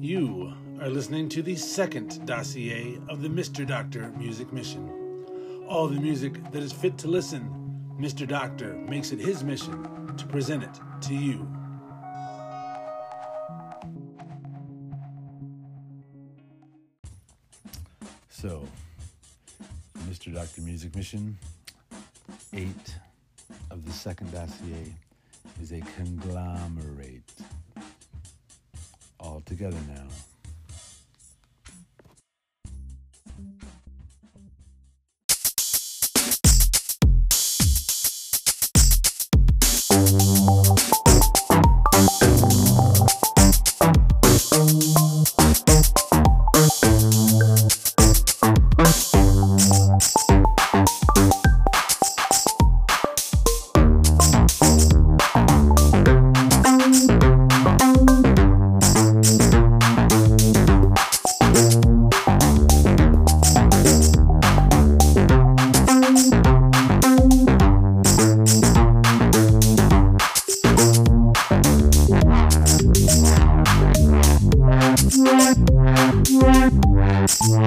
You are listening to the second dossier of the Mr. Doctor Music Mission. All the music that is fit to listen, Mr. Doctor makes it his mission to present it to you. So, Mr. Doctor Music Mission, eight of the second dossier is a conglomerate. Together now. I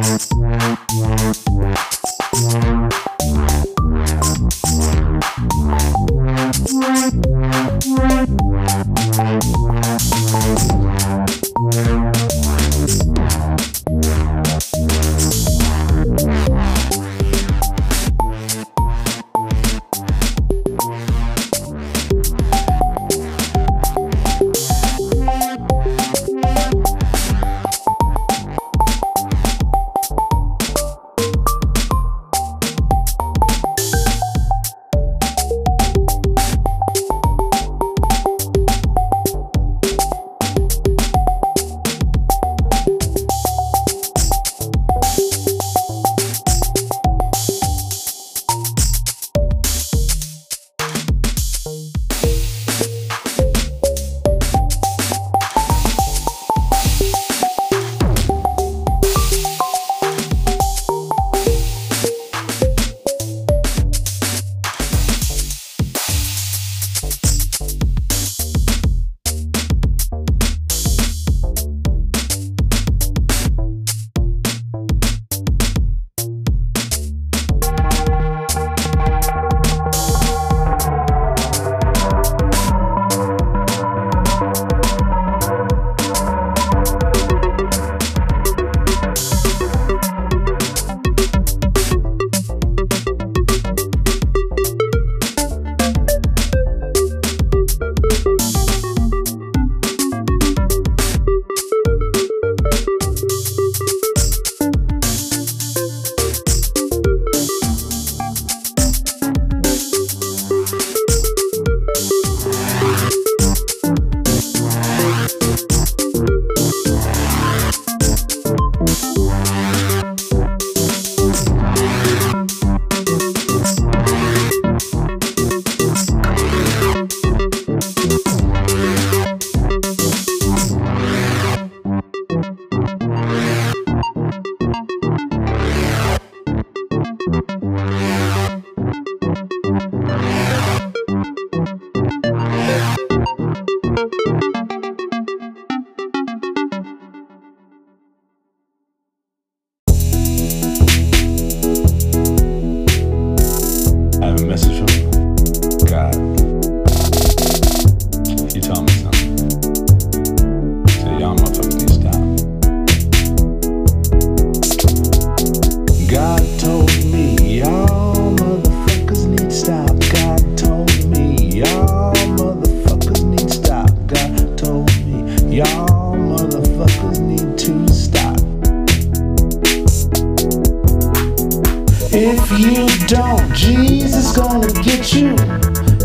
If you don't, Jesus gonna get you.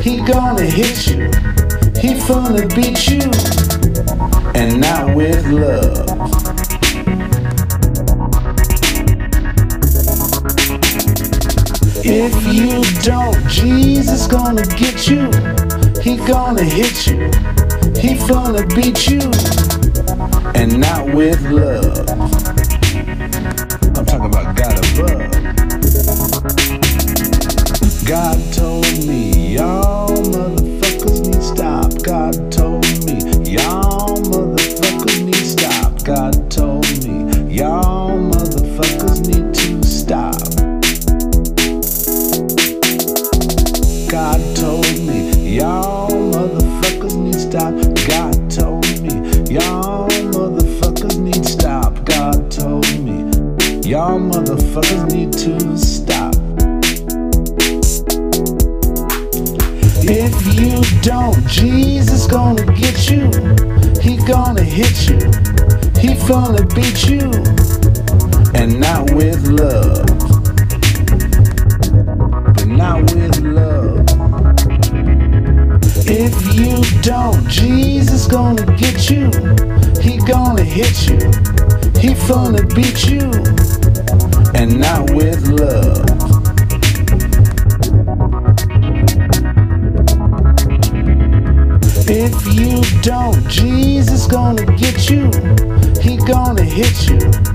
He gonna hit you. He gonna beat you. And not with love. If you don't, Jesus gonna get you. He gonna hit you. He gonna beat you. And not with love. God told me, y'all with love. Not with love. If you don't, Jesus gonna get you. He gonna hit you. He gonna beat you. And not with love. If you don't, Jesus gonna get you. He gonna hit you.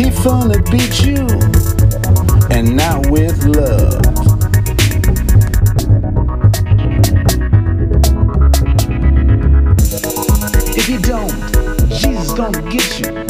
He gonna beat you. And not with love. If you don't, Jesus gonna get you.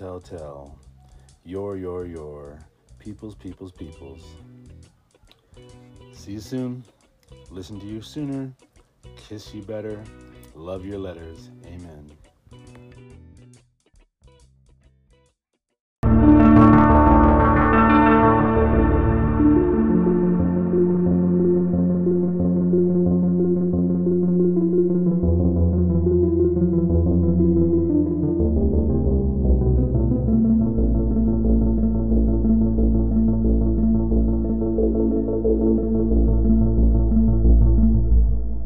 Tell, tell. Your, your, your. People's, people's, people's. See you soon. Listen to you sooner. Kiss you better. Love your letters. Amen.